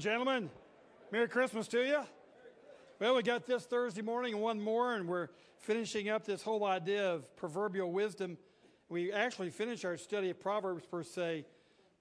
Gentlemen, Merry Christmas to you. Well, we got this Thursday morning and one more, and we're finishing up this whole idea of proverbial wisdom. We actually finish our study of Proverbs, per se,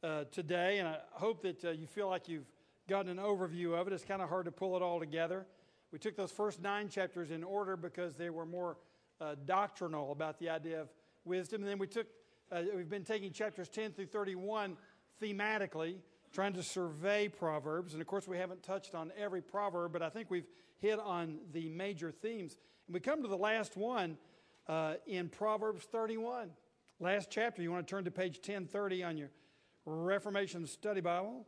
uh, today, and I hope that uh, you feel like you've gotten an overview of it. It's kind of hard to pull it all together. We took those first nine chapters in order because they were more uh, doctrinal about the idea of wisdom. And then we took, uh, we've been taking chapters 10 through 31 thematically trying to survey Proverbs. And of course, we haven't touched on every proverb, but I think we've hit on the major themes. And we come to the last one uh, in Proverbs 31. Last chapter, you want to turn to page 1030 on your Reformation Study Bible,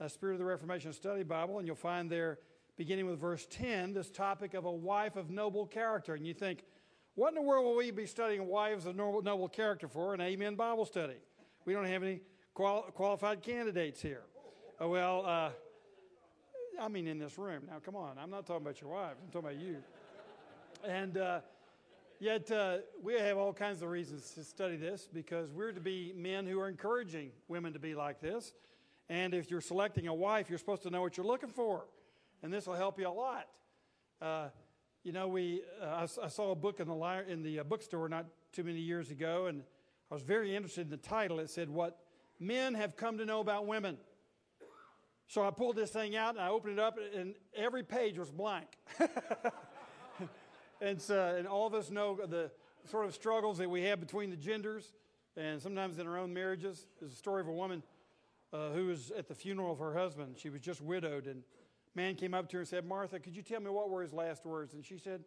uh, Spirit of the Reformation Study Bible, and you'll find there, beginning with verse 10, this topic of a wife of noble character. And you think, what in the world will we be studying wives of noble, noble character for an Amen Bible study? We don't have any qual- qualified candidates here. Uh, well, uh, I mean, in this room. Now, come on. I'm not talking about your wives, I'm talking about you. And uh, yet, uh, we have all kinds of reasons to study this because we're to be men who are encouraging women to be like this. And if you're selecting a wife, you're supposed to know what you're looking for. And this will help you a lot. Uh, you know, we, uh, I, I, saw a book in the, li- in the bookstore not too many years ago, and I was very interested in the title. It said, What men have come to know about women. So I pulled this thing out and I opened it up, and every page was blank. and, so, and all of us know the sort of struggles that we have between the genders, and sometimes in our own marriages. There's a story of a woman uh, who was at the funeral of her husband. She was just widowed, and man came up to her and said, Martha, could you tell me what were his last words? And she said,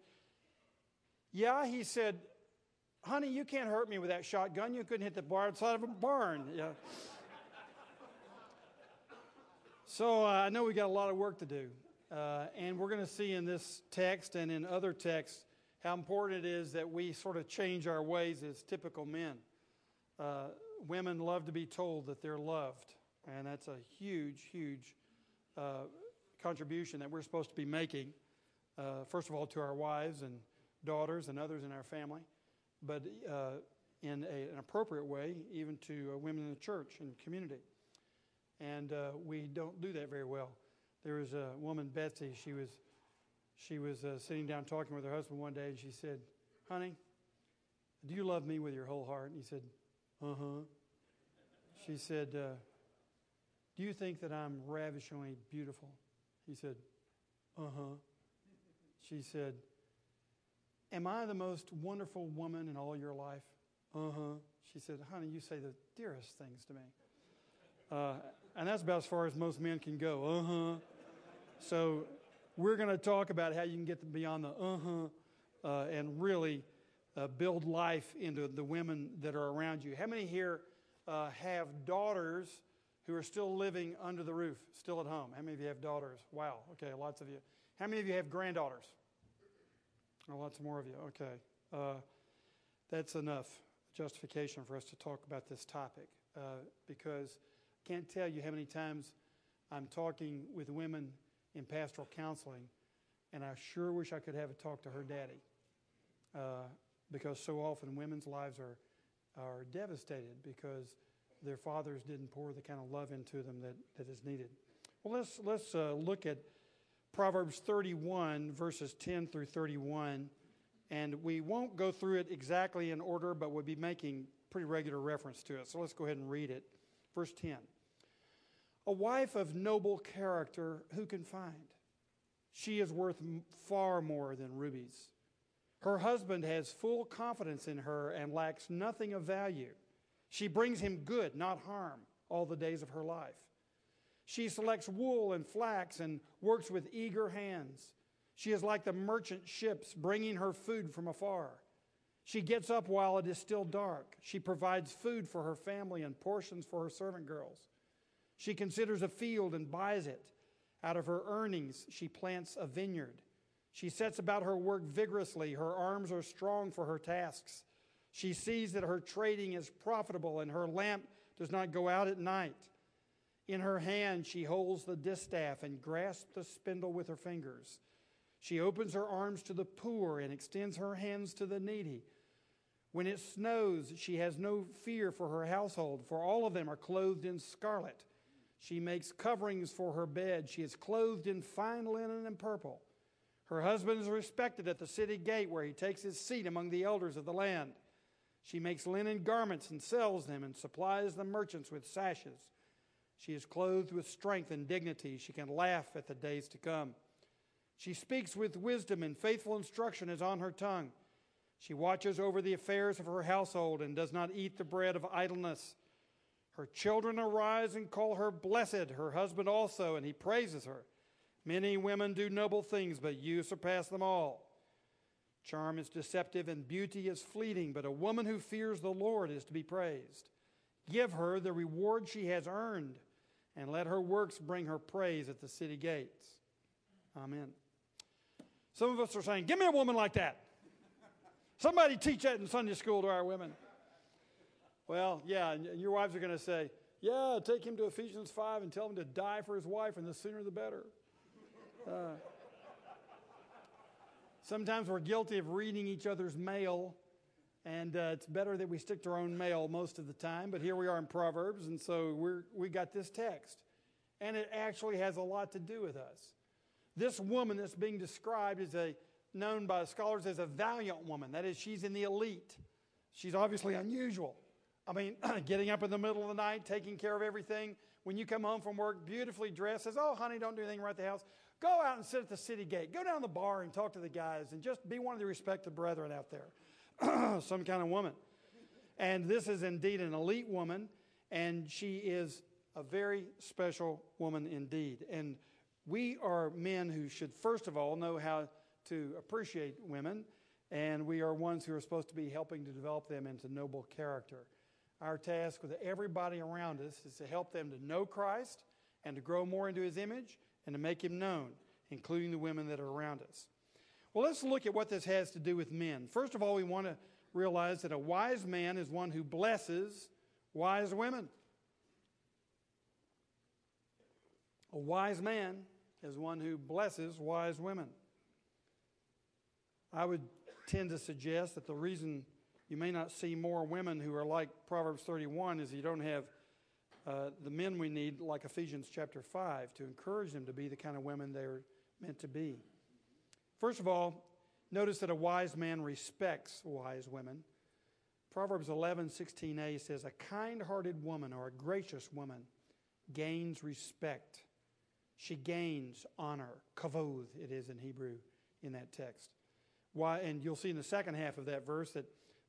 Yeah, he said, honey, you can't hurt me with that shotgun. You couldn't hit the bar outside of a barn. Yeah. so uh, I know we got a lot of work to do. Uh, and we're going to see in this text and in other texts how important it is that we sort of change our ways as typical men. Uh, women love to be told that they're loved, and that's a huge, huge uh, contribution that we're supposed to be making, uh, first of all, to our wives and daughters and others in our family but uh, in a, an appropriate way, even to uh, women in the church and community. And uh, we don't do that very well. There was a woman, Betsy, she was, she was uh, sitting down talking with her husband one day, and she said, Honey, do you love me with your whole heart? And he said, Uh huh. She said, uh, Do you think that I'm ravishingly beautiful? He said, Uh huh. She said, Am I the most wonderful woman in all your life? Uh huh. She said, Honey, you say the dearest things to me. Uh, and that's about as far as most men can go. Uh huh. So we're going to talk about how you can get beyond the uh huh uh, and really uh, build life into the women that are around you. How many here uh, have daughters who are still living under the roof, still at home? How many of you have daughters? Wow. Okay, lots of you. How many of you have granddaughters? Oh, lots more of you. Okay. Uh, that's enough justification for us to talk about this topic uh, because I can't tell you how many times I'm talking with women in pastoral counseling, and I sure wish I could have a talk to her daddy uh, because so often women's lives are, are devastated because their fathers didn't pour the kind of love into them that, that is needed. Well, let's, let's uh, look at Proverbs 31, verses 10 through 31. And we won't go through it exactly in order, but we'll be making pretty regular reference to it. So let's go ahead and read it. Verse 10 A wife of noble character, who can find? She is worth far more than rubies. Her husband has full confidence in her and lacks nothing of value. She brings him good, not harm, all the days of her life. She selects wool and flax and works with eager hands. She is like the merchant ships bringing her food from afar. She gets up while it is still dark. She provides food for her family and portions for her servant girls. She considers a field and buys it. Out of her earnings, she plants a vineyard. She sets about her work vigorously. Her arms are strong for her tasks. She sees that her trading is profitable and her lamp does not go out at night. In her hand, she holds the distaff and grasps the spindle with her fingers. She opens her arms to the poor and extends her hands to the needy. When it snows, she has no fear for her household, for all of them are clothed in scarlet. She makes coverings for her bed. She is clothed in fine linen and purple. Her husband is respected at the city gate where he takes his seat among the elders of the land. She makes linen garments and sells them and supplies the merchants with sashes. She is clothed with strength and dignity. She can laugh at the days to come. She speaks with wisdom, and faithful instruction is on her tongue. She watches over the affairs of her household and does not eat the bread of idleness. Her children arise and call her blessed, her husband also, and he praises her. Many women do noble things, but you surpass them all. Charm is deceptive and beauty is fleeting, but a woman who fears the Lord is to be praised. Give her the reward she has earned, and let her works bring her praise at the city gates. Amen. Some of us are saying, Give me a woman like that. Somebody teach that in Sunday school to our women. Well, yeah, and your wives are going to say, Yeah, take him to Ephesians 5 and tell him to die for his wife, and the sooner the better. Uh, sometimes we're guilty of reading each other's mail, and uh, it's better that we stick to our own mail most of the time. But here we are in Proverbs, and so we're, we got this text. And it actually has a lot to do with us. This woman that's being described is a known by scholars as a valiant woman. That is, she's in the elite. She's obviously unusual. I mean, getting up in the middle of the night, taking care of everything. When you come home from work, beautifully dressed, says, Oh, honey, don't do anything right at the house. Go out and sit at the city gate. Go down the bar and talk to the guys and just be one of the respected brethren out there. Some kind of woman. And this is indeed an elite woman, and she is a very special woman indeed. And we are men who should, first of all, know how to appreciate women, and we are ones who are supposed to be helping to develop them into noble character. Our task with everybody around us is to help them to know Christ and to grow more into his image and to make him known, including the women that are around us. Well, let's look at what this has to do with men. First of all, we want to realize that a wise man is one who blesses wise women. A wise man is one who blesses wise women. I would tend to suggest that the reason you may not see more women who are like Proverbs 31 is you don't have uh, the men we need, like Ephesians chapter 5, to encourage them to be the kind of women they're meant to be. First of all, notice that a wise man respects wise women. Proverbs 11, 16a says, A kind hearted woman or a gracious woman gains respect. She gains honor. Kavod, it is in Hebrew in that text. Why, and you'll see in the second half of that verse that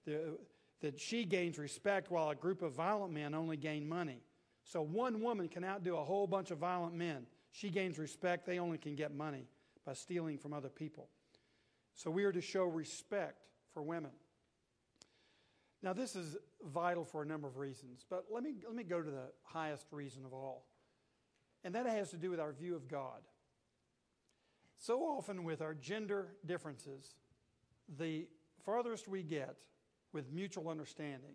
the, that she gains respect while a group of violent men only gain money. So one woman can outdo a whole bunch of violent men. She gains respect, they only can get money by stealing from other people. So we are to show respect for women. Now, this is vital for a number of reasons, but let me, let me go to the highest reason of all. And that has to do with our view of God. So often, with our gender differences, the farthest we get with mutual understanding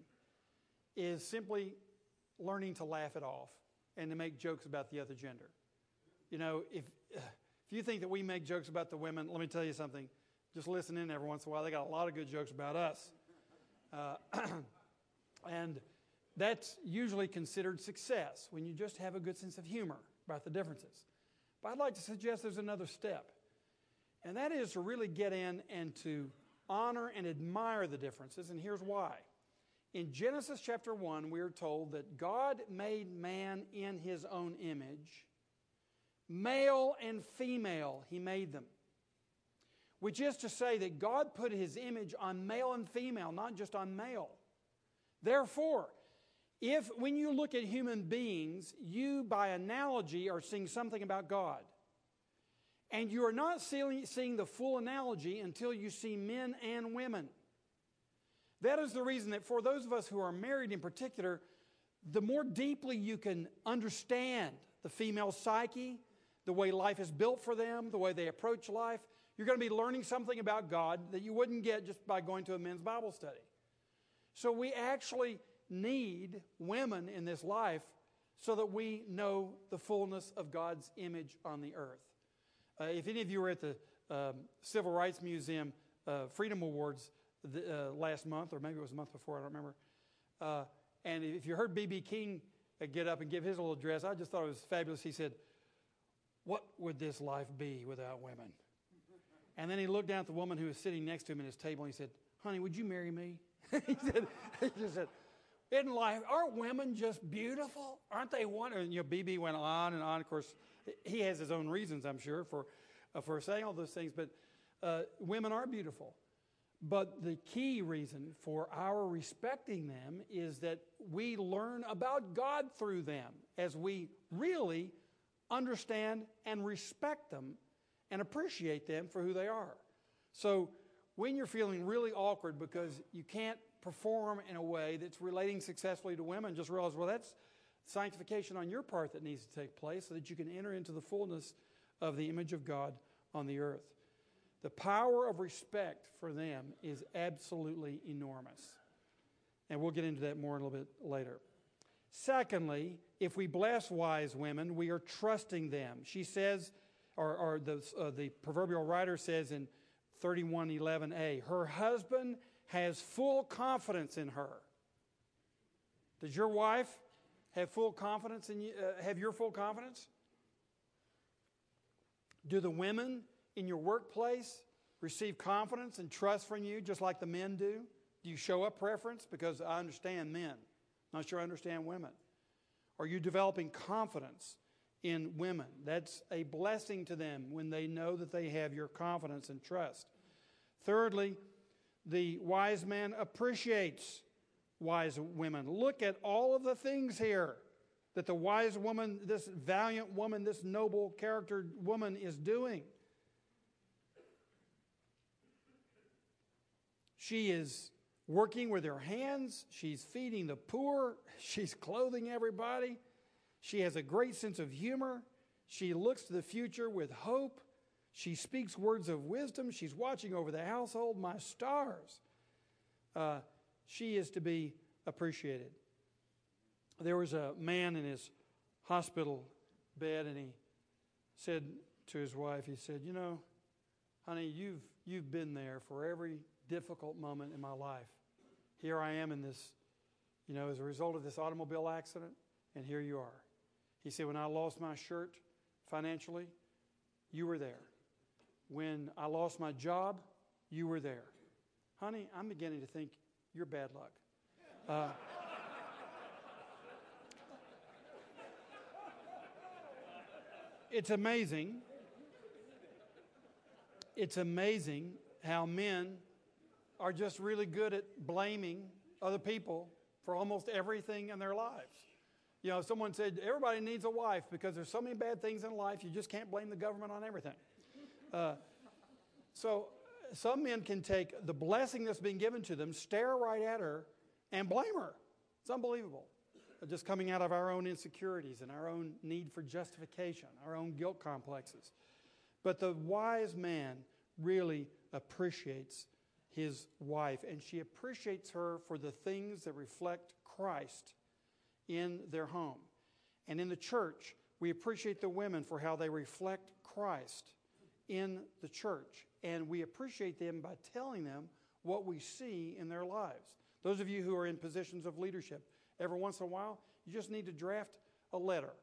is simply learning to laugh it off and to make jokes about the other gender. You know, if, if you think that we make jokes about the women, let me tell you something. Just listen in every once in a while. They got a lot of good jokes about us. Uh, and that's usually considered success when you just have a good sense of humor about the differences. But I'd like to suggest there's another step, and that is to really get in and to honor and admire the differences, and here's why. In Genesis chapter 1, we are told that God made man in his own image. Male and female, he made them. Which is to say that God put his image on male and female, not just on male. Therefore, if when you look at human beings, you by analogy are seeing something about God. And you are not seeing the full analogy until you see men and women. That is the reason that for those of us who are married in particular, the more deeply you can understand the female psyche, the way life is built for them, the way they approach life, you're going to be learning something about God that you wouldn't get just by going to a men's Bible study. So we actually need women in this life so that we know the fullness of God's image on the earth. Uh, if any of you were at the um, Civil Rights Museum uh, Freedom Awards the, uh, last month, or maybe it was a month before, I don't remember, uh, and if you heard B.B. King uh, get up and give his little address, I just thought it was fabulous. He said, What would this life be without women? And then he looked down at the woman who was sitting next to him at his table and he said, Honey, would you marry me? he said, he just said, Isn't life, aren't women just beautiful? Aren't they wonderful? And you know, BB went on and on. Of course, he has his own reasons, I'm sure, for, uh, for saying all those things, but uh, women are beautiful. But the key reason for our respecting them is that we learn about God through them as we really understand and respect them and appreciate them for who they are. So when you're feeling really awkward because you can't perform in a way that's relating successfully to women, just realize, well, that's sanctification on your part that needs to take place so that you can enter into the fullness of the image of God on the earth. The power of respect for them is absolutely enormous. And we'll get into that more a little bit later. Secondly, if we bless wise women, we are trusting them. She says, or, or the, uh, the proverbial writer says in 3111a, her husband has full confidence in her. Does your wife have full confidence in you? Uh, have your full confidence? Do the women in your workplace receive confidence and trust from you just like the men do? Do you show up preference? Because I understand men. Not sure I understand women. Are you developing confidence in women? That's a blessing to them when they know that they have your confidence and trust. Thirdly, the wise man appreciates wise women. Look at all of the things here that the wise woman, this valiant woman, this noble character woman is doing. She is working with her hands, she's feeding the poor, she's clothing everybody. She has a great sense of humor. She looks to the future with hope. She speaks words of wisdom. She's watching over the household. My stars. Uh, she is to be appreciated. There was a man in his hospital bed, and he said to his wife, he said, You know, honey, you've, you've been there for every difficult moment in my life. Here I am in this, you know, as a result of this automobile accident, and here you are. He said, When I lost my shirt financially, you were there. When I lost my job, you were there. Honey, I'm beginning to think you're bad luck. Uh, it's amazing. It's amazing how men are just really good at blaming other people for almost everything in their lives. You know, someone said everybody needs a wife because there's so many bad things in life, you just can't blame the government on everything. Uh, so some men can take the blessing that's been given to them, stare right at her, and blame her. It's unbelievable. Just coming out of our own insecurities and our own need for justification, our own guilt complexes. But the wise man really appreciates his wife, and she appreciates her for the things that reflect Christ in their home. And in the church, we appreciate the women for how they reflect Christ in the church. And we appreciate them by telling them what we see in their lives. Those of you who are in positions of leadership, every once in a while, you just need to draft a letter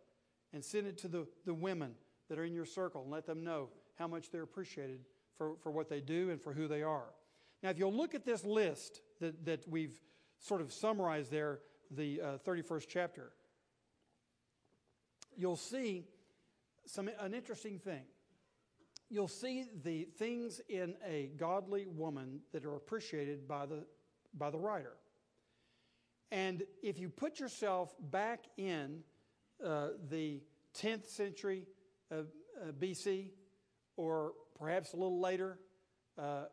and send it to the, the women that are in your circle and let them know how much they're appreciated for, for what they do and for who they are. Now, if you'll look at this list that, that we've sort of summarized there, the uh, 31st chapter, you'll see some, an interesting thing. You'll see the things in a godly woman that are appreciated by the, by the writer. And if you put yourself back in uh, the 10th century uh, uh BC, or perhaps a little later, uh,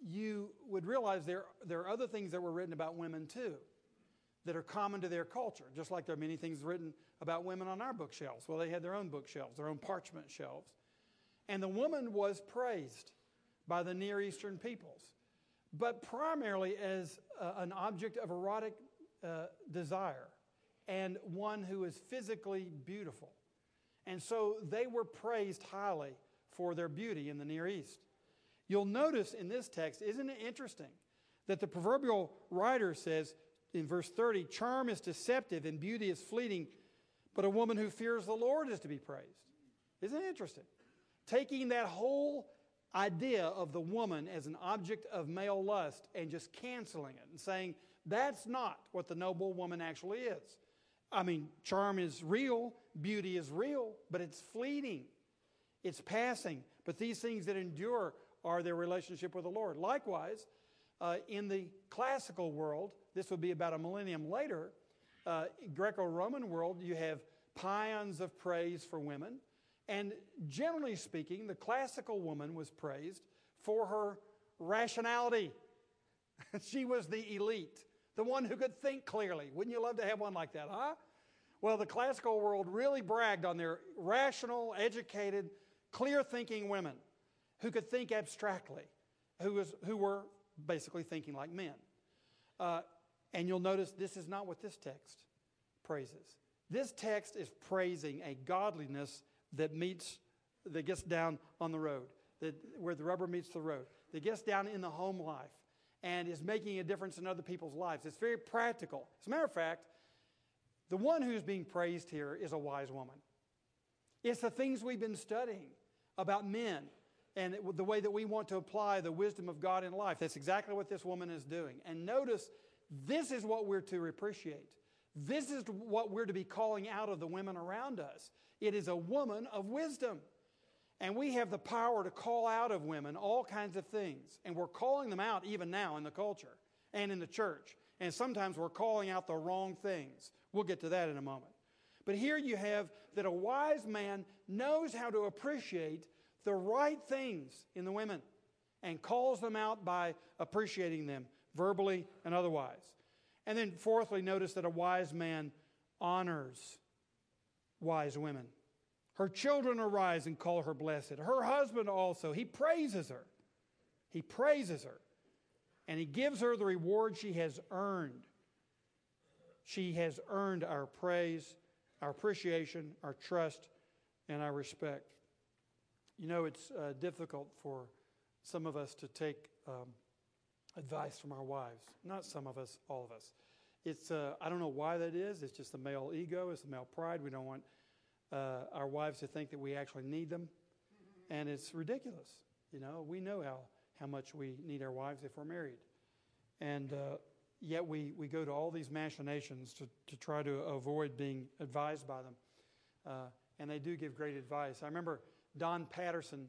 you would realize there, there are other things that were written about women too that are common to their culture, just like there are many things written about women on our bookshelves. Well, they had their own bookshelves, their own parchment shelves. And the woman was praised by the Near Eastern peoples, but primarily as uh, an object of erotic uh, desire and one who is physically beautiful. And so they were praised highly for their beauty in the Near East. You'll notice in this text, isn't it interesting, that the proverbial writer says, in verse 30 charm is deceptive and beauty is fleeting, but a woman who fears the Lord is to be praised. Isn't it interesting? Taking that whole idea of the woman as an object of male lust and just canceling it and saying that's not what the noble woman actually is. I mean, charm is real, beauty is real, but it's fleeting, it's passing. But these things that endure are their relationship with the Lord. Likewise, uh, in the classical world, this would be about a millennium later, uh, Greco Roman world, you have paeans of praise for women. And generally speaking, the classical woman was praised for her rationality. she was the elite, the one who could think clearly. Wouldn't you love to have one like that, huh? Well, the classical world really bragged on their rational, educated, clear thinking women who could think abstractly, who, was, who were basically thinking like men. Uh, and you'll notice this is not what this text praises. This text is praising a godliness that meets, that gets down on the road, that, where the rubber meets the road, that gets down in the home life and is making a difference in other people's lives. It's very practical. As a matter of fact, the one who's being praised here is a wise woman. It's the things we've been studying about men and the way that we want to apply the wisdom of God in life. That's exactly what this woman is doing. And notice, this is what we're to appreciate. This is what we're to be calling out of the women around us. It is a woman of wisdom. And we have the power to call out of women all kinds of things. And we're calling them out even now in the culture and in the church. And sometimes we're calling out the wrong things. We'll get to that in a moment. But here you have that a wise man knows how to appreciate the right things in the women and calls them out by appreciating them verbally and otherwise. And then, fourthly, notice that a wise man honors wise women. Her children arise and call her blessed. Her husband also, he praises her. He praises her. And he gives her the reward she has earned. She has earned our praise, our appreciation, our trust, and our respect. You know, it's uh, difficult for some of us to take um, advice from our wives. Not some of us, all of us. It's, uh, I don't know why that is. It's just the male ego, it's the male pride. We don't want uh, our wives to think that we actually need them. And it's ridiculous. You know, we know how, how much we need our wives if we're married. And uh, yet we, we go to all these machinations to, to try to avoid being advised by them. Uh, and they do give great advice. I remember Don Patterson,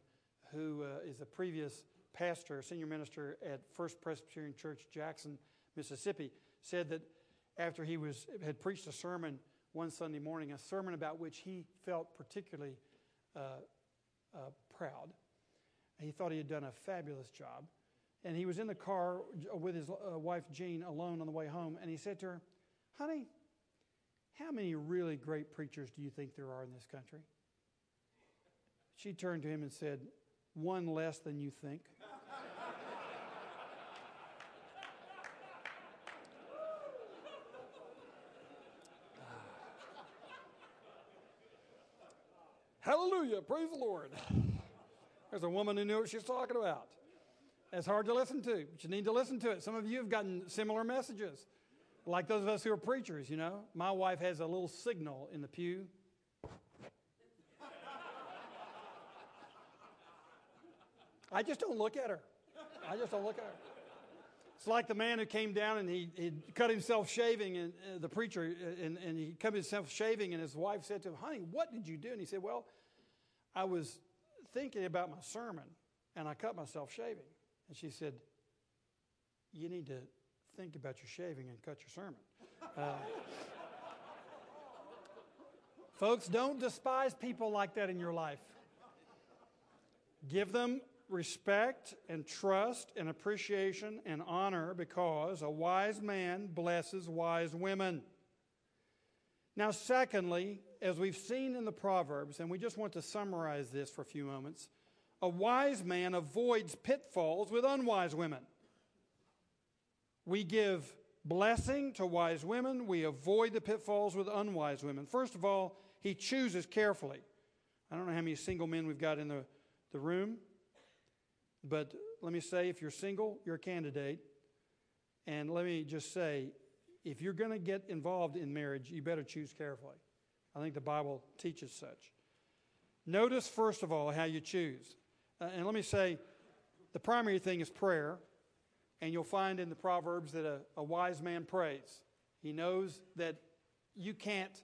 who uh, is a previous pastor, senior minister at First Presbyterian Church, Jackson, Mississippi, said that after he was, had preached a sermon one Sunday morning, a sermon about which he felt particularly uh, uh, proud. He thought he had done a fabulous job. And he was in the car with his uh, wife Jean alone on the way home, and he said to her, Honey, how many really great preachers do you think there are in this country? She turned to him and said, One less than you think. Ah. Hallelujah. Praise the Lord. There's a woman who knew what she was talking about. It's hard to listen to, but you need to listen to it. Some of you have gotten similar messages, like those of us who are preachers, you know. My wife has a little signal in the pew. I just don't look at her. I just don't look at her. It's like the man who came down and he, he cut himself shaving, and uh, the preacher, uh, and, and he cut himself shaving, and his wife said to him, Honey, what did you do? And he said, Well, I was thinking about my sermon, and I cut myself shaving. And she said, You need to think about your shaving and cut your sermon. Uh, folks, don't despise people like that in your life. Give them respect and trust and appreciation and honor because a wise man blesses wise women. Now, secondly, as we've seen in the Proverbs, and we just want to summarize this for a few moments, a wise man avoids pitfalls with unwise women. We give blessing to wise women, we avoid the pitfalls with unwise women. First of all, he chooses carefully. I don't know how many single men we've got in the, the room. But let me say, if you're single, you're a candidate. And let me just say, if you're going to get involved in marriage, you better choose carefully. I think the Bible teaches such. Notice, first of all, how you choose. Uh, and let me say, the primary thing is prayer. And you'll find in the Proverbs that a, a wise man prays. He knows that you can't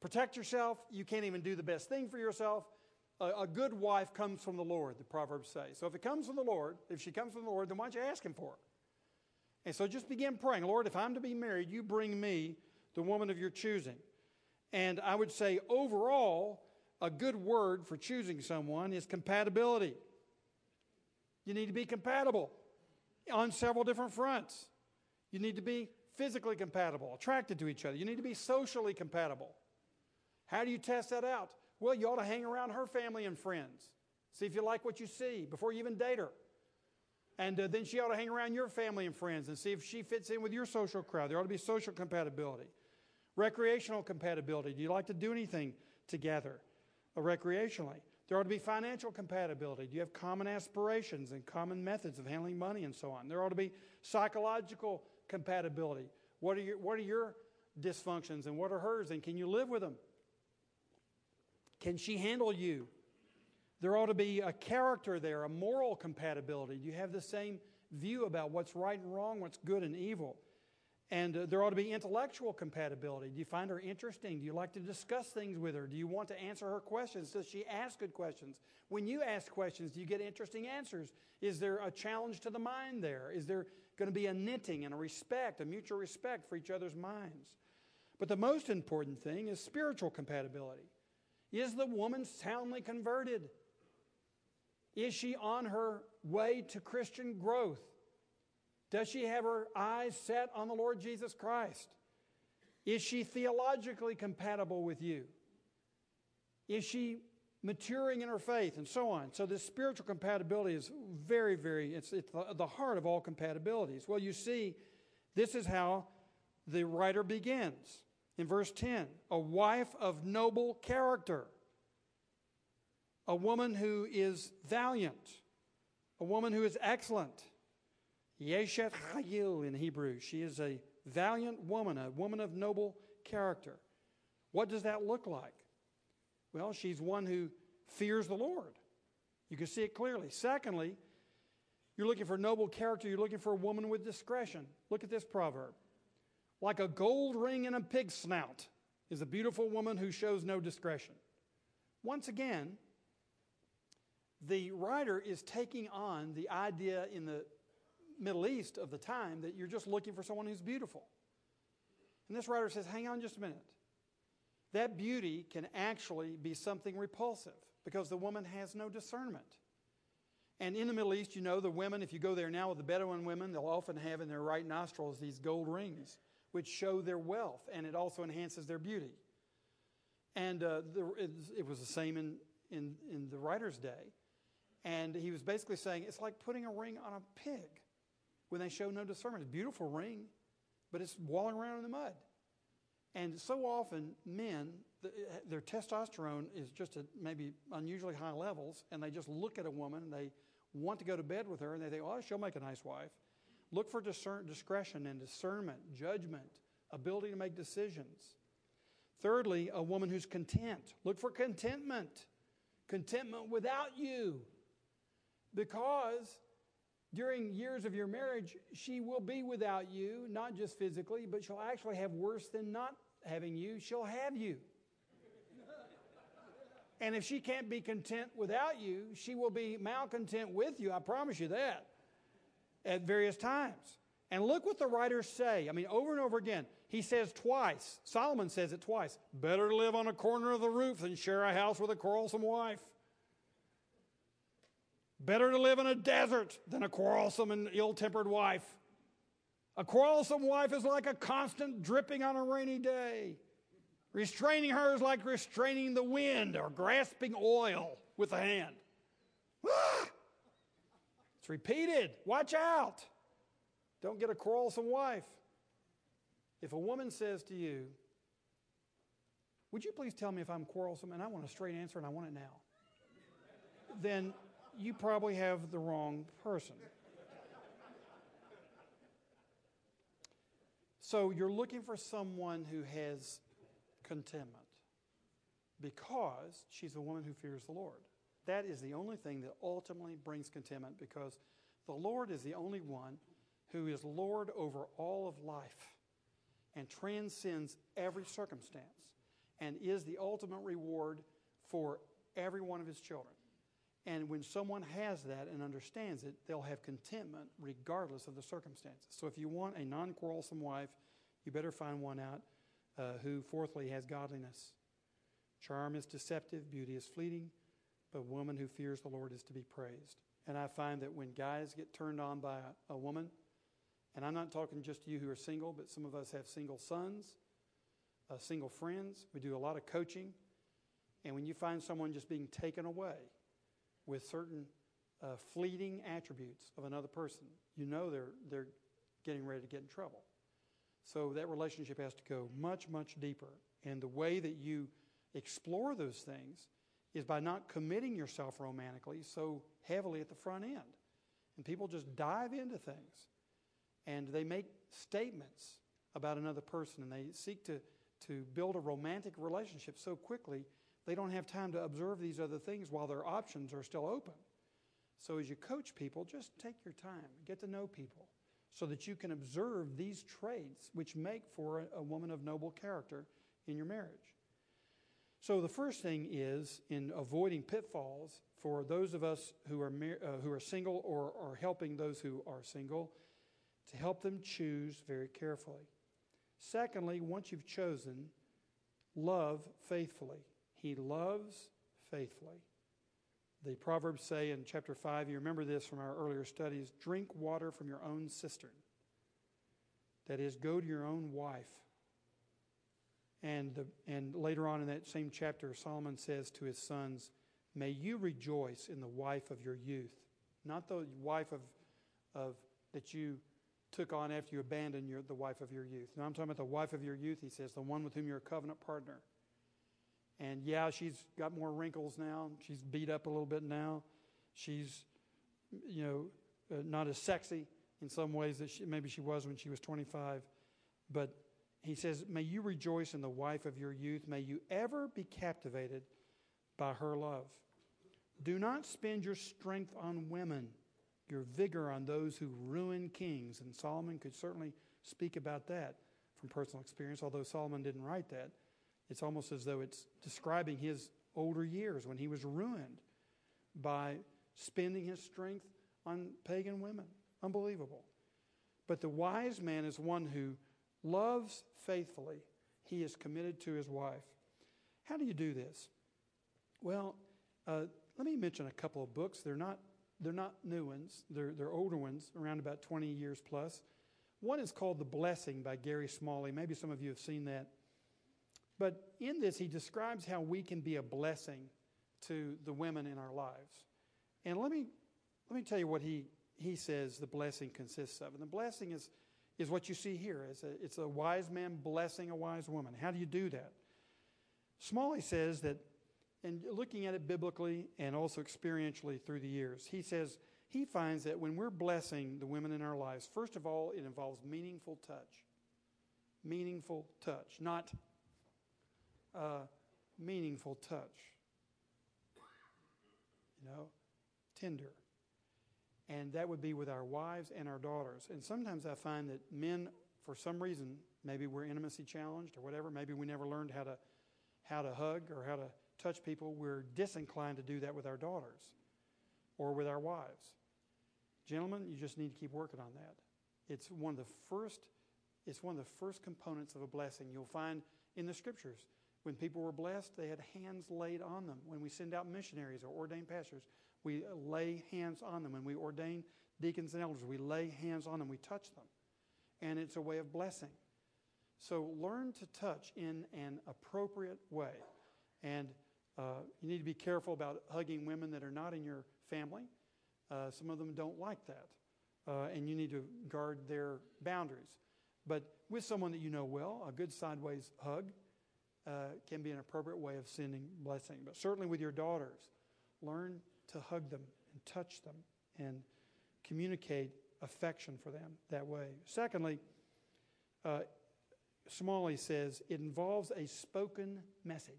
protect yourself, you can't even do the best thing for yourself. A, a, good wife comes from the Lord, the Proverbs say. So if it comes from the Lord, if she comes from the Lord, then why don't you ask Him for it? And so just begin praying Lord, if I'm to be married, you bring me the woman of your choosing. And I would say overall, a good word for choosing someone is compatibility. You need to be compatible on several different fronts. You need to be physically compatible, attracted to each other. You need to be socially compatible. How do you test that out? Well, you ought to hang around her family and friends. See if you like what you see before you even date her. And uh, then she ought to hang around your family and friends and see if she fits in with your social crowd. There ought to be social compatibility. Recreational compatibility. Do you like to do anything together uh, recreationally? There ought to be financial compatibility. Do you have common aspirations and common methods of handling money and so on? There ought to be psychological compatibility. What are your, what are your dysfunctions and what are hers? And can you live with them? Can she handle you? There ought to be a character there, a moral compatibility. Do you have the same view about what's right and wrong, what's good and evil? And uh, there ought to be intellectual compatibility. Do you find her interesting? Do you like to discuss things with her? Do you want to answer her questions? Does she ask good questions? When you ask questions, do you get interesting answers? Is there a challenge to the mind there? Is there going to be a knitting and a respect, a mutual respect for each other's minds? But the most important thing is spiritual compatibility. Is the woman soundly converted? Is she on her way to Christian growth? Does she have her eyes set on the Lord Jesus Christ? Is she theologically compatible with you? Is she maturing in her faith and so on? So this spiritual compatibility is very, very, it's, it's the, the heart of all compatibilities. Well, you see, this is how the writer begins. In verse 10, a wife of noble character a woman who is valiant, a woman who is excellent. Yeshet Chayil in Hebrew. She is a valiant woman, a woman of noble character. What does that look like? Well, she's one who fears the Lord. You can see it clearly. Secondly, you're looking for noble character, you're looking for a woman with discretion. Look at this proverb. Like a gold ring in a pig's snout is a beautiful woman who shows no discretion. Once again, the writer is taking on the idea in the Middle East of the time that you're just looking for someone who's beautiful. And this writer says, hang on just a minute. That beauty can actually be something repulsive because the woman has no discernment. And in the Middle East, you know, the women, if you go there now with the Bedouin women, they'll often have in their right nostrils these gold rings, which show their wealth, and it also enhances their beauty. And uh, the, it, it was the same in, in, in the writer's day. And he was basically saying it's like putting a ring on a pig when they show no discernment. It's a beautiful ring, but it's walling around in the mud. And so often, men, the, their testosterone is just at maybe unusually high levels, and they just look at a woman and they want to go to bed with her, and they think, oh, she'll make a nice wife. Look for discern, discretion and discernment, judgment, ability to make decisions. Thirdly, a woman who's content. Look for contentment. Contentment without you because during years of your marriage, she will be without you, not just physically, but she'll actually have worse than not having you. She'll have you. and if she can't be content without you, she will be malcontent with you. I promise you that at various times. And look what the writers say. I mean, over and over again. He says twice, Solomon says it twice better to live on a corner of the roof than share a house with a quarrelsome wife. Better to live in a desert than a quarrelsome and ill tempered wife. A quarrelsome wife is like a constant dripping on a rainy day. Restraining her is like restraining the wind or grasping oil with a hand. Ah! Repeated. Watch out. Don't get a quarrelsome wife. If a woman says to you, Would you please tell me if I'm quarrelsome? And I want a straight answer and I want it now. then you probably have the wrong person. So you're looking for someone who has contentment because she's a woman who fears the Lord. That is the only thing that ultimately brings contentment because the Lord is the only one who is Lord over all of life and transcends every circumstance and is the ultimate reward for every one of his children. And when someone has that and understands it, they'll have contentment regardless of the circumstances. So if you want a non quarrelsome wife, you better find one out uh, who, fourthly, has godliness. Charm is deceptive, beauty is fleeting, but a woman who fears the Lord is to be praised. And I find that when guys get turned on by a, a woman, and I'm not talking just to you who are single, but some of us have single sons, uh, single friends. We do a lot of coaching. And when you find someone just being taken away with certain uh, fleeting attributes of another person, you know they're, they're getting ready to get in trouble. So that relationship has to go much, much deeper. And the way that you explore those things is by not committing yourself romantically so heavily at the front end. And people just dive into things and they make statements about another person and they seek to, to build a romantic relationship so quickly they don't have time to observe these other things while their options are still open. So as you coach people, just take your time, get to know people so that you can observe these traits which make for a, a woman of noble character in your marriage. So the first thing is in avoiding pitfalls for those of us who are, uh, who are single or are helping those who are single to help them choose very carefully. Secondly, once you've chosen, love faithfully. He loves faithfully. The Proverbs say in chapter 5, you remember this from our earlier studies drink water from your own cistern. That is, go to your own wife. And, the, and later on in that same chapter, Solomon says to his sons, May you rejoice in the wife of your youth, not the wife of, of that you took on after you abandoned your, the wife of your youth. Now I'm talking about the wife of your youth, he says, the one with whom you're a covenant partner. And yeah, she's got more wrinkles now. She's beat up a little bit now. She's, you know, uh, not as sexy in some ways that she, maybe she was when she was 25. But he says, May you rejoice in the wife of your youth. May you ever be captivated by her love. Do not spend your strength on women your vigor on those who ruin kings. And Solomon could certainly speak about that from personal experience, although Solomon didn't write that. It's almost as though it's describing his older years when he was ruined by spending his strength on pagan women. Unbelievable. But the wise man is one who loves faithfully, he is committed to his wife. How do you do this? Well, uh, let me mention a couple of books. They're not they're not new ones, they're, they're older ones, around about 20 years plus. One is called The Blessing by Gary Smalley. Maybe some of you have seen that. But in this, he describes how we can be a blessing to the women in our lives. And let me, let me tell you what he, he says the blessing consists of. And the blessing is, is what you see here. It's a, it's a wise man blessing a wise woman. How do you do that? Smalley says that and looking at it biblically and also experientially through the years, he says he finds that when we're blessing the women in our lives, first of all, it involves meaningful touch. Meaningful touch, not uh, meaningful touch. You know, tender. And that would be with our wives and our daughters. And sometimes I find that men, for some reason, maybe we're intimacy challenged or whatever, maybe we never learned how to how to hug or how to touch people, we're disinclined to do that with our daughters or with our wives. Gentlemen, you just need to keep working on that. It's one of the first it's one of the first components of a blessing. You'll find in the scriptures when people were blessed, they had hands laid on them. When we send out missionaries or ordained pastors, we lay hands on them. When we ordain deacons and elders, we lay hands on them, we touch them. And it's a way of blessing. So learn to touch in an appropriate way. And uh, you need to be careful about hugging women that are not in your family. Uh, some of them don't like that. Uh, and you need to guard their boundaries. But with someone that you know well, a good sideways hug uh, can be an appropriate way of sending blessing. But certainly with your daughters, learn to hug them and touch them and communicate affection for them that way. Secondly, uh, Smalley says it involves a spoken message.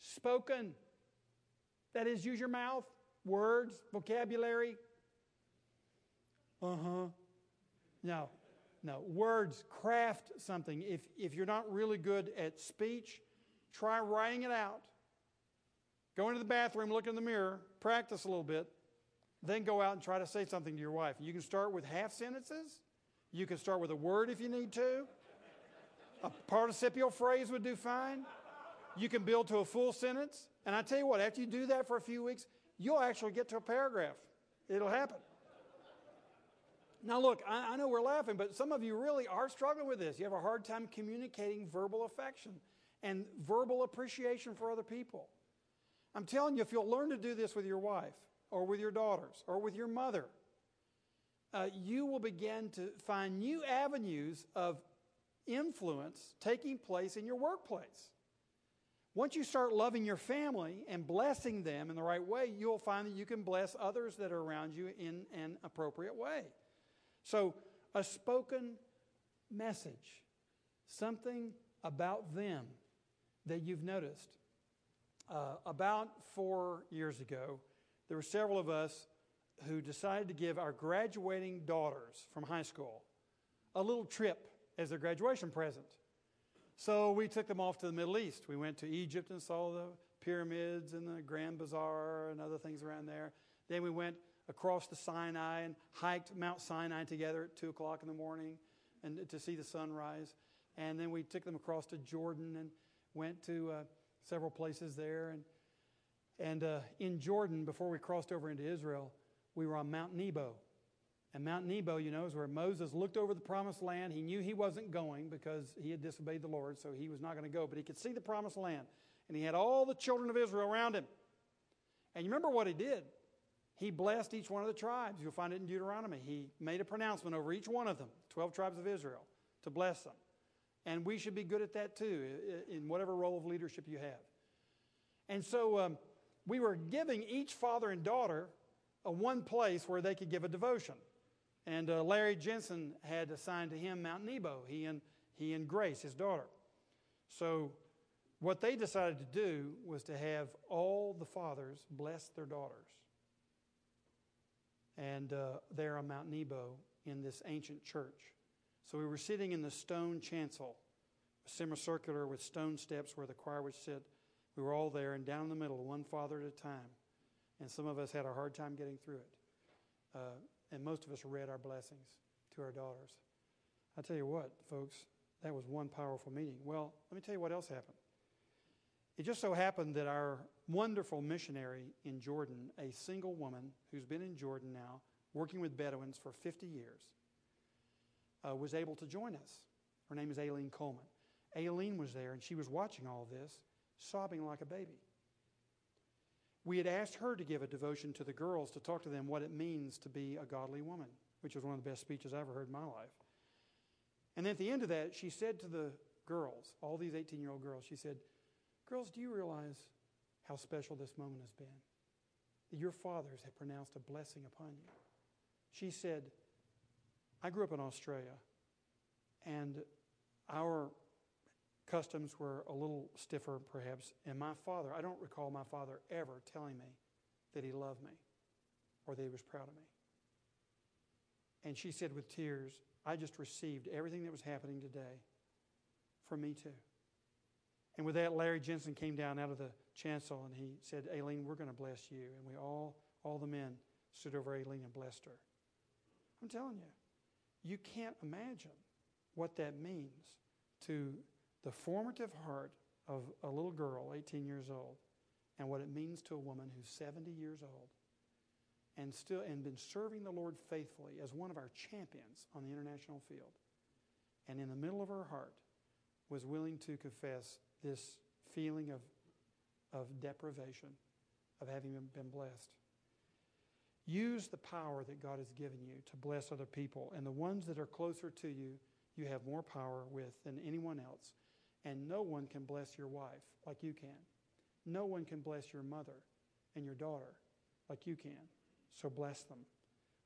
Spoken. That is, use your mouth, words, vocabulary. Uh huh. No, no. Words, craft something. If, if you're not really good at speech, try writing it out. Go into the bathroom, look in the mirror, practice a little bit, then go out and try to say something to your wife. You can start with half sentences. You can start with a word if you need to. A participial phrase would do fine. You can build to a full sentence. And I tell you what, after you do that for a few weeks, you'll actually get to a paragraph. It'll happen. Now, look, I, I, know we're laughing, but some of you really are struggling with this. You have a hard time communicating verbal affection and verbal appreciation for other people. I'm telling you, if you'll learn to do this with your wife or with your daughters or with your mother, uh, you will begin to find new avenues of influence taking place in your workplace. Once you start loving your family and blessing them in the right way, you'll find that you can bless others that are around you in an appropriate way. So, a spoken message, something about them that you've noticed. Uh, about four years ago, there were several of us who decided to give our graduating daughters from high school a little trip as their graduation present. So we took them off to the Middle East. We went to Egypt and saw the pyramids and the Grand Bazaar and other things around there. Then we went across the Sinai and hiked Mount Sinai together at 2 o'clock in the morning and to see the sunrise. And then we took them across to Jordan and went to uh, several places there. And, and uh, in Jordan, before we crossed over into Israel, we were on Mount Nebo. And Mount Nebo, you know, is where Moses looked over the promised land. He knew he wasn't going because he had disobeyed the Lord, so he was not going to go. But he could see the promised land. And he had all the children of Israel around him. And you remember what he did? He blessed each one of the tribes. You'll find it in Deuteronomy. He made a pronouncement over each one of them, 12 tribes of Israel, to bless them. And we should be good at that too, in whatever role of leadership you have. And so um, we were giving each father and daughter a one place where they could give a devotion. And uh, Larry Jensen had assigned to him Mount Nebo, he and, he and Grace, his daughter. So, what they decided to do was to have all the fathers bless their daughters. And uh, there on Mount Nebo in this ancient church. So, we were sitting in the stone chancel, semicircular with stone steps where the choir would sit. We were all there, and down the middle, one father at a time. And some of us had a hard time getting through it. Uh, and most of us read our blessings to our daughters. I tell you what, folks, that was one powerful meeting. Well, let me tell you what else happened. It just so happened that our wonderful missionary in Jordan, a single woman who's been in Jordan now, working with Bedouins for 50 years, uh, was able to join us. Her name is Aileen Coleman. Aileen was there, and she was watching all this, sobbing like a baby we had asked her to give a devotion to the girls to talk to them what it means to be a godly woman, which was one of the best speeches I ever heard in my life. And at the end of that, she said to the girls, all these 18 year old girls, she said, Girls, do you realize how special this moment has been? That your fathers have pronounced a blessing upon you. She said, I grew up in Australia, and our customs were a little stiffer, perhaps. And my father, I don't recall my father ever telling me that he loved me or that he was proud of me. And she said with tears, I just received everything that was happening today for me too. And with that, Larry Jensen came down out of the chancel and he said, Aileen, we're going to bless you. And we all, all the men stood over Aileen and blessed her. I'm telling you, you can't imagine what that means to the formative heart of a little girl, 18 years old, and what it means to a woman who's 70 years old and still and been serving the Lord faithfully as one of our champions on the international field. And in the middle of her heart was willing to confess this feeling of, of deprivation, of having been blessed. Use the power that God has given you to bless other people. And the ones that are closer to you, you have more power with than anyone else. And no one can bless your wife like you can. No one can bless your mother and your daughter like you can. So bless them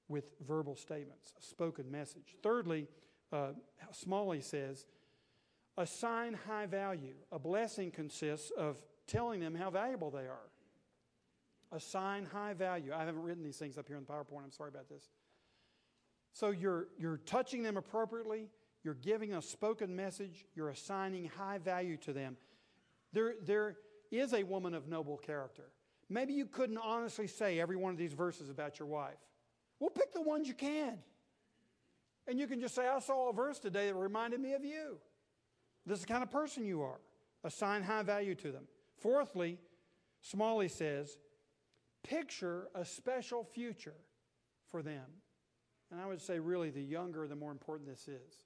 with verbal statements, a spoken message. Thirdly, uh, Smalley says Assign high value. A blessing consists of telling them how valuable they are. Assign high value. I haven't written these things up here in the PowerPoint. I'm sorry about this. So you're, you're touching them appropriately. You're giving a spoken message. You're assigning high value to them. There, there is a woman of noble character. Maybe you couldn't honestly say every one of these verses about your wife. Well, pick the ones you can. And you can just say, I saw a verse today that reminded me of you. This is the kind of person you are. Assign high value to them. Fourthly, Smalley says, picture a special future for them. And I would say, really, the younger, the more important this is.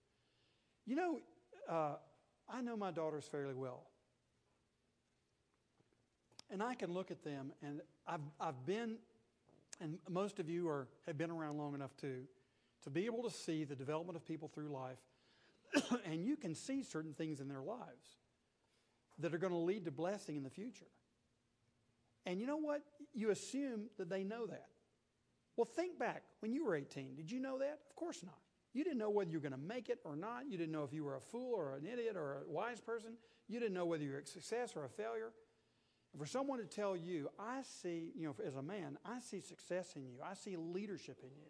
You know, uh, I know my daughters fairly well. And I can look at them, and I've, I've been, and most of you are, have been around long enough too, to be able to see the development of people through life, and you can see certain things in their lives that are going to lead to blessing in the future. And you know what? You assume that they know that. Well, think back when you were 18. Did you know that? Of course not. You didn't know whether you were going to make it or not. You didn't know if you were a fool or an idiot or a wise person. You didn't know whether you were a success or a failure. For someone to tell you, I see, you know, as a man, I see success in you, I see leadership in you,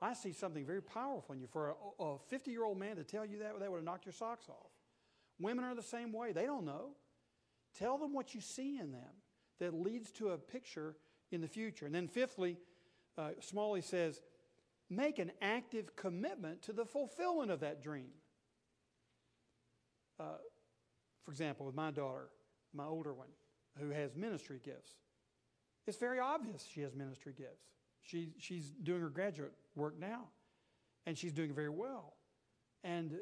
I see something very powerful in you. For a 50 year old man to tell you that, that would have knocked your socks off. Women are the same way. They don't know. Tell them what you see in them that leads to a picture in the future. And then, fifthly, uh, Smalley says, make an active commitment to the fulfillment of that dream. Uh, for example, with my daughter, my older one, who has ministry gifts. It's very obvious she has ministry gifts. She, she's doing her graduate work now, and she's doing very well. And,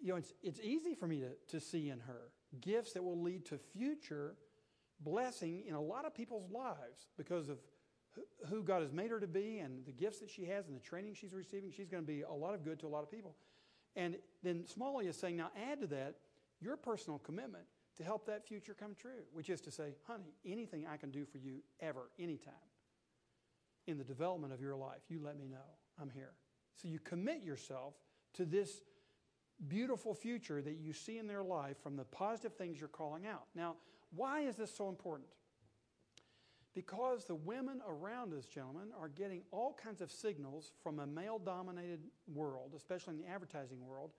you know, it's, it's easy for me to, to see in her gifts that will lead to future blessing in a lot of people's lives because of who God has made her to be and the gifts that she has and the training she's receiving. She's going to be a lot of good to a lot of people. And then Smalley is saying, now add to that your personal commitment to help that future come true, which is to say, honey, anything I can do for you ever, anytime, in the development of your life, you let me know. I'm here. So you commit yourself to this beautiful future that you see in their life from the positive things you're calling out. Now, why is this so important? Because the women around us, gentlemen, are getting all kinds of signals from a male dominated world, especially in the advertising world,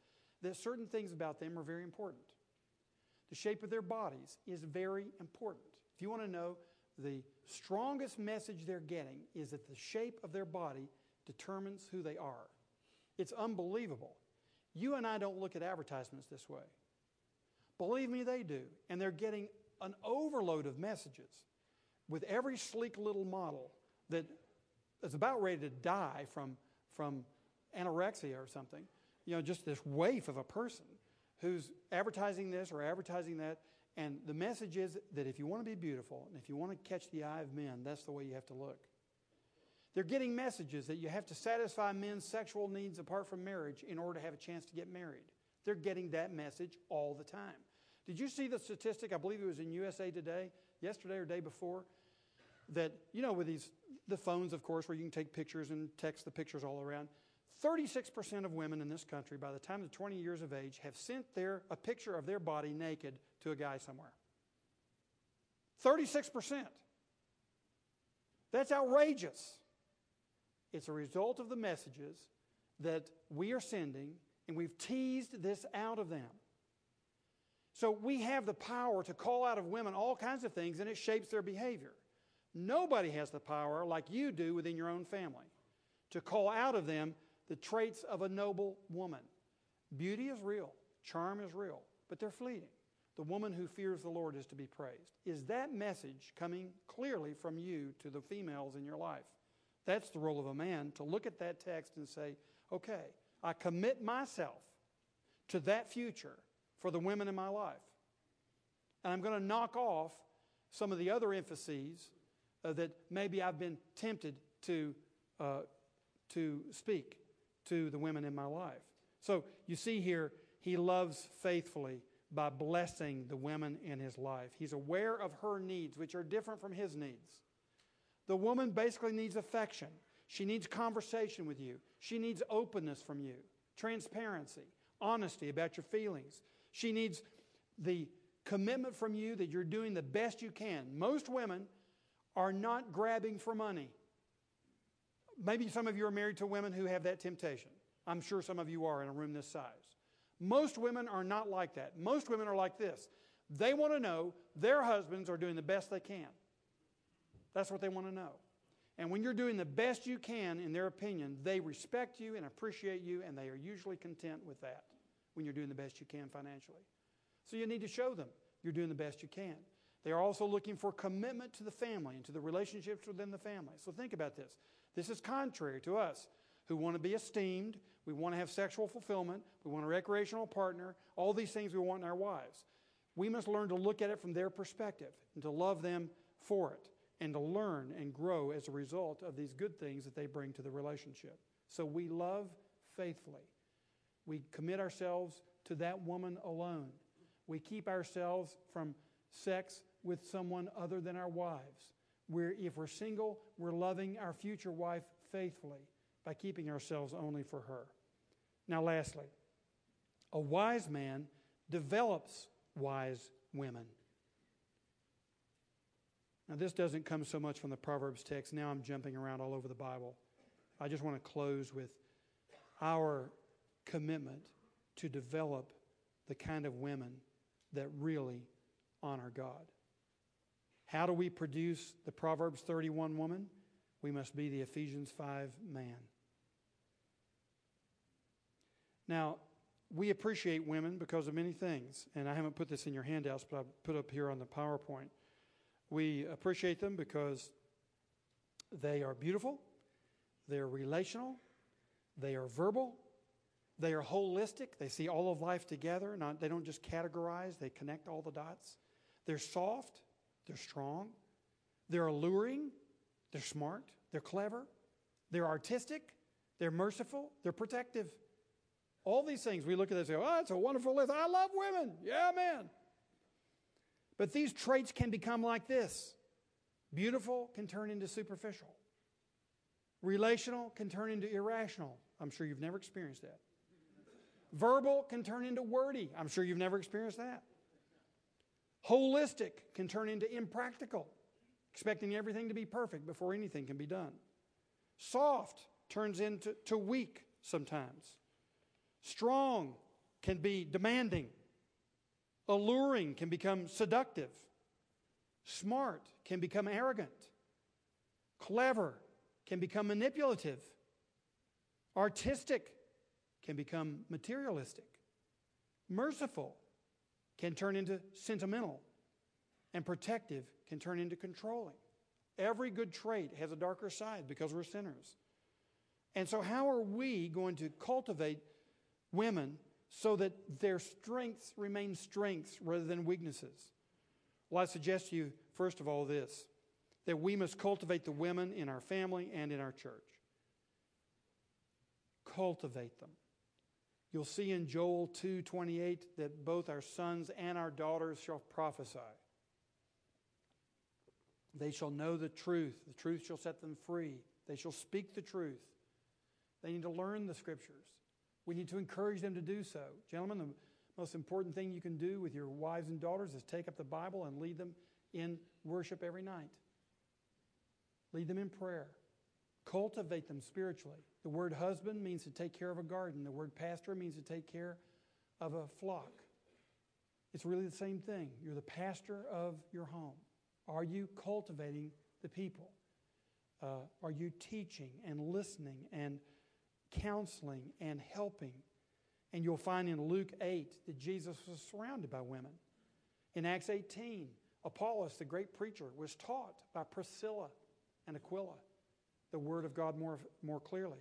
that certain things about them are very important. The shape of their bodies is very important. If you want to know, the strongest message they're getting is that the shape of their body determines who they are. It's unbelievable. You and I don't look at advertisements this way. Believe me, they do. And they're getting an overload of messages with every sleek little model that is about ready to die from, from anorexia or something. You know, just this waif of a person who's advertising this or advertising that. And the message is that if you want to be beautiful and if you want to catch the eye of men, that's the way you have to look. They're getting messages that you have to satisfy men's sexual needs apart from marriage in order to have a chance to get married. They're getting that message all the time. Did you see the statistic? I believe it was in USA Today, yesterday or day before, that, you know, with these, the phones, of course, where you can take pictures and text the pictures all around. 36% of women in this country, by the time they're 20 years of age, have sent their, a picture of their body naked to a guy somewhere. 36%. That's outrageous. It's a result of the messages that we are sending, and we've teased this out of them. So we have the power to call out of women all kinds of things, and it shapes their behavior. Nobody has the power like you do within your own family to call out of them the traits of a noble woman. Beauty is real, charm is real, but they're fleeting. The woman who fears the Lord is to be praised. Is that message coming clearly from you to the females in your life? That's the role of a man to look at that text and say, okay, I commit myself to that future for the women in my life. And I'm going to knock off some of the other emphases uh, that maybe I've been tempted to, uh, to speak to the women in my life. So you see here, he loves faithfully by blessing the women in his life. He's aware of her needs, which are different from his needs. The woman basically needs affection. She needs conversation with you. She needs openness from you, transparency, honesty about your feelings. She needs the commitment from you that you're doing the best you can. Most women are not grabbing for money. Maybe some of you are married to women who have that temptation. I'm sure some of you are in a room this size. Most women are not like that. Most women are like this. They want to know their husbands are doing the best they can. That's what they want to know. And when you're doing the best you can, in their opinion, they respect you and appreciate you, and they are usually content with that when you're doing the best you can financially. So you need to show them you're doing the best you can. They are also looking for commitment to the family and to the relationships within the family. So think about this. This is contrary to us who want to be esteemed, we want to have sexual fulfillment, we want a recreational partner, all these things we want in our wives. We must learn to look at it from their perspective and to love them for it and to learn and grow as a result of these good things that they bring to the relationship. So we love faithfully. We commit ourselves to that woman alone. We keep ourselves from sex with someone other than our wives. We're, if we're single, we're loving our future wife faithfully by keeping ourselves only for her. Now, lastly, a wise man develops wise women. Now, this doesn't come so much from the Proverbs text. Now I'm jumping around all over the Bible. I just want to close with our commitment to develop the kind of women that really honor God. How do we produce the Proverbs 31 woman? We must be the Ephesians 5 man. Now, we appreciate women because of many things, and I haven't put this in your handouts, but I put up here on the PowerPoint. We appreciate them because they are beautiful, they're relational, they are verbal, they are holistic. They see all of life together. Not, they don't just categorize, they connect all the dots. They're soft, they're strong, they're alluring, they're smart, they're clever, they're artistic, they're merciful, they're protective. All these things we look at and say, oh, it's a wonderful list. I love women. Yeah, man. But these traits can become like this beautiful can turn into superficial, relational can turn into irrational. I'm sure you've never experienced that. Verbal can turn into wordy. I'm sure you've never experienced that. Holistic can turn into impractical, expecting everything to be perfect before anything can be done. Soft turns into to weak sometimes. Strong can be demanding. Alluring can become seductive. Smart can become arrogant. Clever can become manipulative. Artistic can become materialistic. Merciful can turn into sentimental. And protective can turn into controlling. Every good trait has a darker side because we're sinners. And so, how are we going to cultivate women so that their strengths remain strengths rather than weaknesses? Well, I suggest to you, first of all, this that we must cultivate the women in our family and in our church. Cultivate them. You'll see in Joel 2:28 that both our sons and our daughters shall prophesy. They shall know the truth. The truth shall set them free. They shall speak the truth. They need to learn the scriptures. We need to encourage them to do so. Gentlemen, the most important thing you can do with your wives and daughters is take up the Bible and lead them in worship every night. Lead them in prayer. Cultivate them spiritually. The word husband means to take care of a garden, the word pastor means to take care of a flock. It's really the same thing. You're the pastor of your home. Are you cultivating the people? Uh, are you teaching and listening and counseling and helping. And you'll find in Luke 8 that Jesus was surrounded by women. In Acts 18, Apollos, the great preacher, was taught by Priscilla and Aquila the Word of God more, more clearly.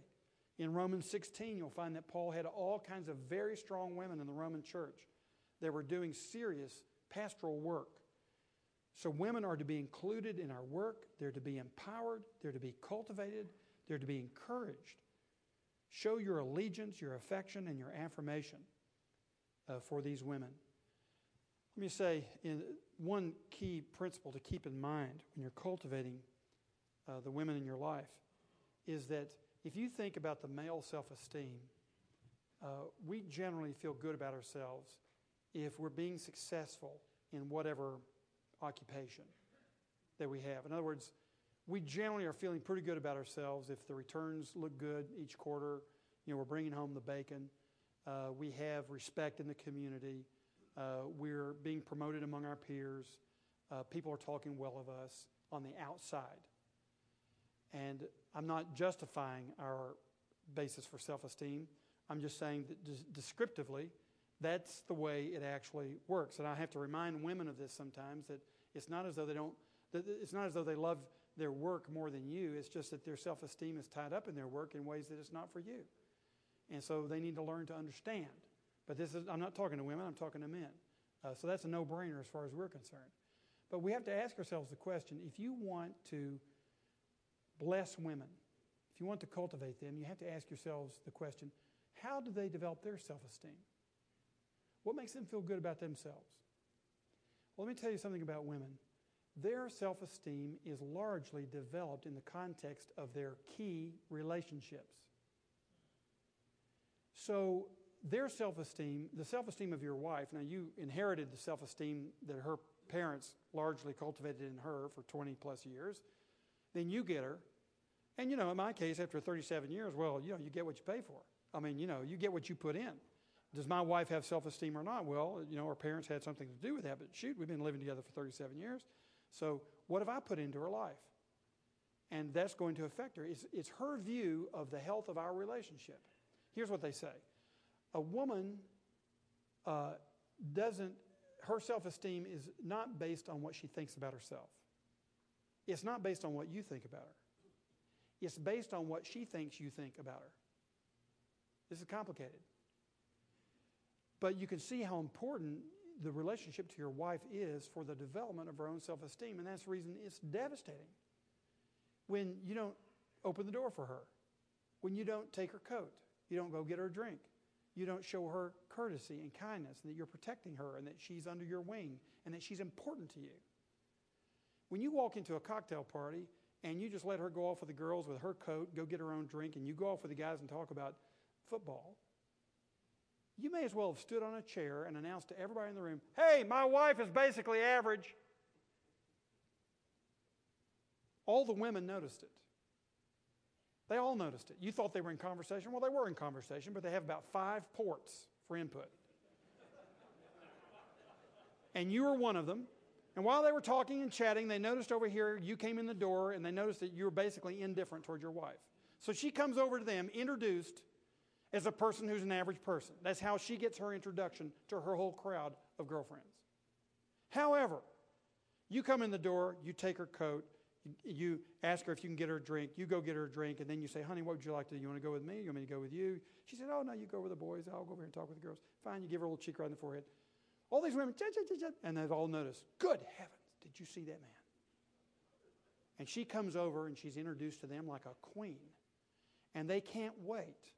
In Romans 16, you'll find that Paul had all kinds of very strong women in the Roman church that were doing serious pastoral work. So, women are to be included in our work, they're to be empowered, they're to be cultivated, they're to be encouraged. Show your allegiance, your affection, and your affirmation uh, for these women. Let me say in, one key principle to keep in mind when you're cultivating uh, the women in your life is that if you think about the male self esteem, uh, we generally feel good about ourselves if we're being successful in whatever occupation that we have. In other words, we generally are feeling pretty good about ourselves if the returns look good each quarter. You know, we're bringing home the bacon. Uh, we have respect in the community. Uh, we're being promoted among our peers. Uh, people are talking well of us on the outside. And I'm not justifying our basis for self esteem. I'm just saying that descriptively, that's the way it actually works. And I have to remind women of this sometimes that it's not as though they don't, it's not as though they love their work more than you. It's just that their self esteem is tied up in their work in ways that it's not for you. And so they need to learn to understand. But this is, I'm not talking to women, I'm talking to men. Uh, so that's a no brainer as far as we're concerned. But we have to ask ourselves the question if you want to bless women, if you want to cultivate them, you have to ask yourselves the question how do they develop their self esteem? What makes them feel good about themselves? Well, let me tell you something about women. Their self esteem is largely developed in the context of their key relationships. So, their self esteem, the self esteem of your wife, now you inherited the self esteem that her parents largely cultivated in her for 20 plus years, then you get her. And, you know, in my case, after 37 years, well, you know, you get what you pay for. I mean, you know, you get what you put in. Does my wife have self esteem or not? Well, you know, our parents had something to do with that, but shoot, we've been living together for 37 years. So, what have I put into her life? And that's going to affect her. It's, it's her view of the health of our relationship. Here's what they say a woman uh, doesn't, her self esteem is not based on what she thinks about herself. It's not based on what you think about her. It's based on what she thinks you think about her. This is complicated. But you can see how important the relationship to your wife is for the development of her own self esteem. And that's the reason it's devastating. When you don't open the door for her, when you don't take her coat, you don't go get her a drink, you don't show her courtesy and kindness, and that you're protecting her, and that she's under your wing, and that she's important to you. When you walk into a cocktail party and you just let her go off with the girls with her coat, go get her own drink, and you go off with the guys and talk about football, you may as well have stood on a chair and announced to everybody in the room, hey, my wife is basically average. All the women noticed it. They all noticed it. You thought they were in conversation. Well, they were in conversation, but they have about five ports for input. and you were one of them. And while they were talking and chatting, they noticed over here you came in the door and they noticed that you were basically indifferent toward your wife. So she comes over to them, introduced as a person who's an average person. That's how she gets her introduction to her whole crowd of girlfriends. However, you come in the door, you take her coat, you ask her if you can get her a drink, you go get her a drink, and then you say, Honey, what would you like to do? You want to go with me? You want me to go with you? She said, Oh, no, you go with the boys. I'll go over here and talk with the girls. Fine, you give her a little cheek right in the forehead. All these women, and they've all noticed, Good heavens, did you see that man? And she comes over and she's introduced to them like a queen. And they can't wait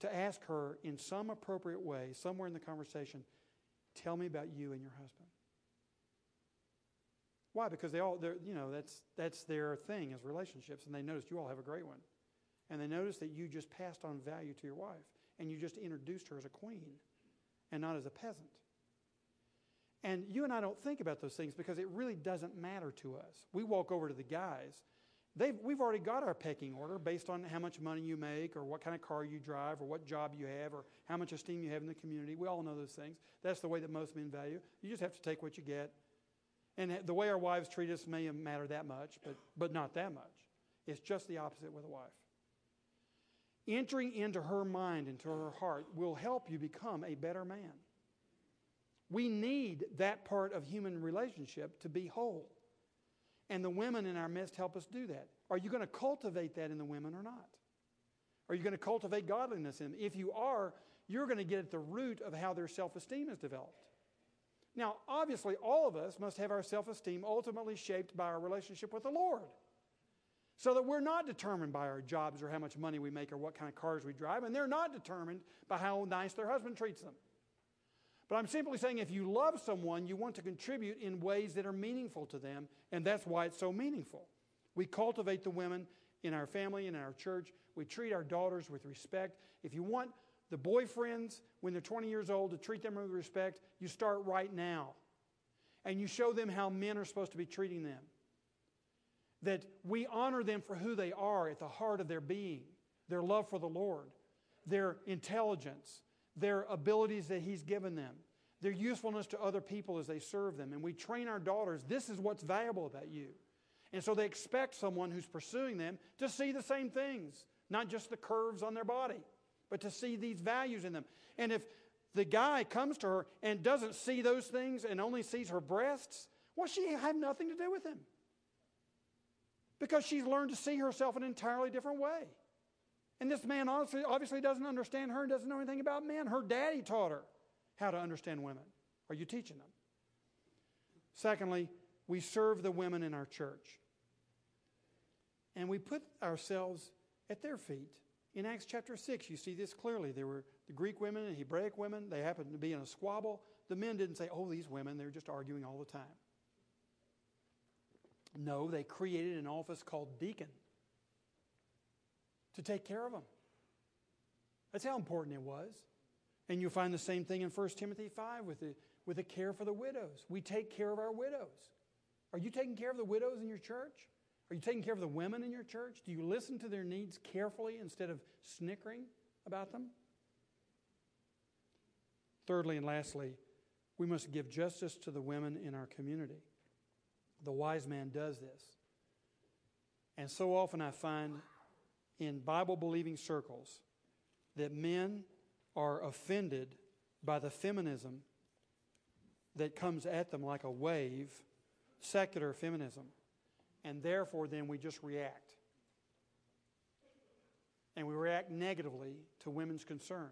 to ask her in some appropriate way, somewhere in the conversation, tell me about you and your husband. Why? Because they all, you know, that's, that's their thing as relationships, and they noticed you all have a great one. And they noticed that you just passed on value to your wife, and you just introduced her as a queen and not as a peasant. And you and I don't think about those things because it really doesn't matter to us. We walk over to the guys They've, we've already got our pecking order based on how much money you make or what kind of car you drive or what job you have or how much esteem you have in the community. We all know those things. That's the way that most men value. You just have to take what you get. And the way our wives treat us may matter that much, but, but not that much. It's just the opposite with a wife. Entering into her mind, into her heart, will help you become a better man. We need that part of human relationship to be whole. And the women in our midst help us do that. Are you going to cultivate that in the women or not? Are you going to cultivate godliness in them? If you are, you're going to get at the root of how their self esteem is developed. Now, obviously, all of us must have our self esteem ultimately shaped by our relationship with the Lord. So that we're not determined by our jobs or how much money we make or what kind of cars we drive, and they're not determined by how nice their husband treats them. But I'm simply saying if you love someone, you want to contribute in ways that are meaningful to them, and that's why it's so meaningful. We cultivate the women in our family and in our church. We treat our daughters with respect. If you want the boyfriends when they're 20 years old to treat them with respect, you start right now. And you show them how men are supposed to be treating them. That we honor them for who they are at the heart of their being, their love for the Lord, their intelligence, their abilities that He's given them, their usefulness to other people as they serve them. And we train our daughters this is what's valuable about you. And so they expect someone who's pursuing them to see the same things, not just the curves on their body, but to see these values in them. And if the guy comes to her and doesn't see those things and only sees her breasts, well, she had nothing to do with him. Because she's learned to see herself an entirely different way. And this man obviously, obviously doesn't understand her and doesn't know anything about men. Her daddy taught her how to understand women. Are you teaching them? Secondly, we serve the women in our church. And we put ourselves at their feet. In Acts chapter 6, you see this clearly. There were the Greek women and Hebraic women. They happened to be in a squabble. The men didn't say, oh, these women, they're just arguing all the time. No, they created an office called deacon to take care of them. That's how important it was. And you'll find the same thing in 1 Timothy 5 with the, with the care for the widows. We take care of our widows. Are you taking care of the widows in your church? Are you taking care of the women in your church? Do you listen to their needs carefully instead of snickering about them? Thirdly and lastly, we must give justice to the women in our community. The wise man does this. And so often I find in Bible believing circles that men are offended by the feminism that comes at them like a wave, secular feminism. And therefore, then we just react. And we react negatively to women's concerns.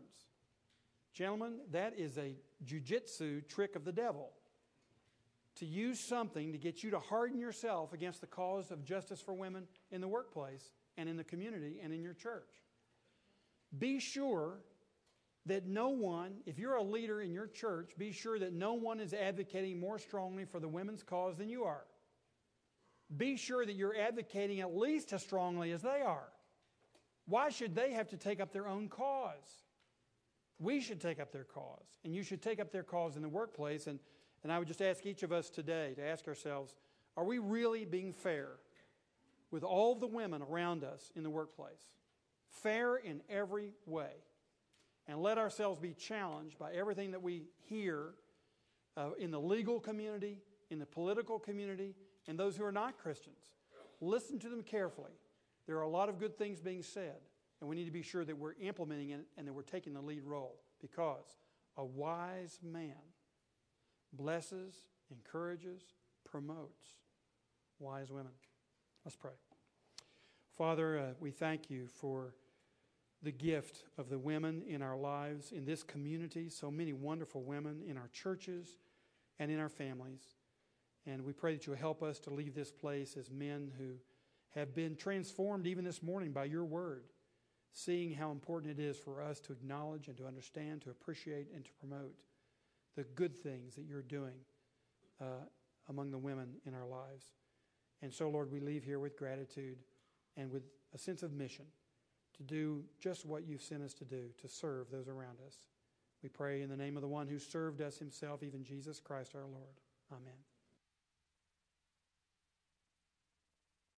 Gentlemen, that is a jujitsu trick of the devil. To use something to get you to harden yourself against the cause of justice for women in the workplace and in the community and in your church. Be sure that no one, if you're a leader in your church, be sure that no one is advocating more strongly for the women's cause than you are. Be sure that you're advocating at least as strongly as they are. Why should they have to take up their own cause? We should take up their cause, and you should take up their cause in the workplace. And, and I would just ask each of us today to ask ourselves are we really being fair with all the women around us in the workplace? Fair in every way. And let ourselves be challenged by everything that we hear uh, in the legal community, in the political community, and those who are not Christians. Listen to them carefully. There are a lot of good things being said. And we need to be sure that we're implementing it and that we're taking the lead role because a wise man blesses, encourages, promotes wise women. Let's pray. Father, uh, we thank you for the gift of the women in our lives, in this community, so many wonderful women in our churches and in our families. And we pray that you'll help us to leave this place as men who have been transformed even this morning by your word seeing how important it is for us to acknowledge and to understand, to appreciate, and to promote the good things that you're doing uh, among the women in our lives. And so, Lord, we leave here with gratitude and with a sense of mission to do just what you've sent us to do, to serve those around us. We pray in the name of the one who served us himself, even Jesus Christ our Lord. Amen.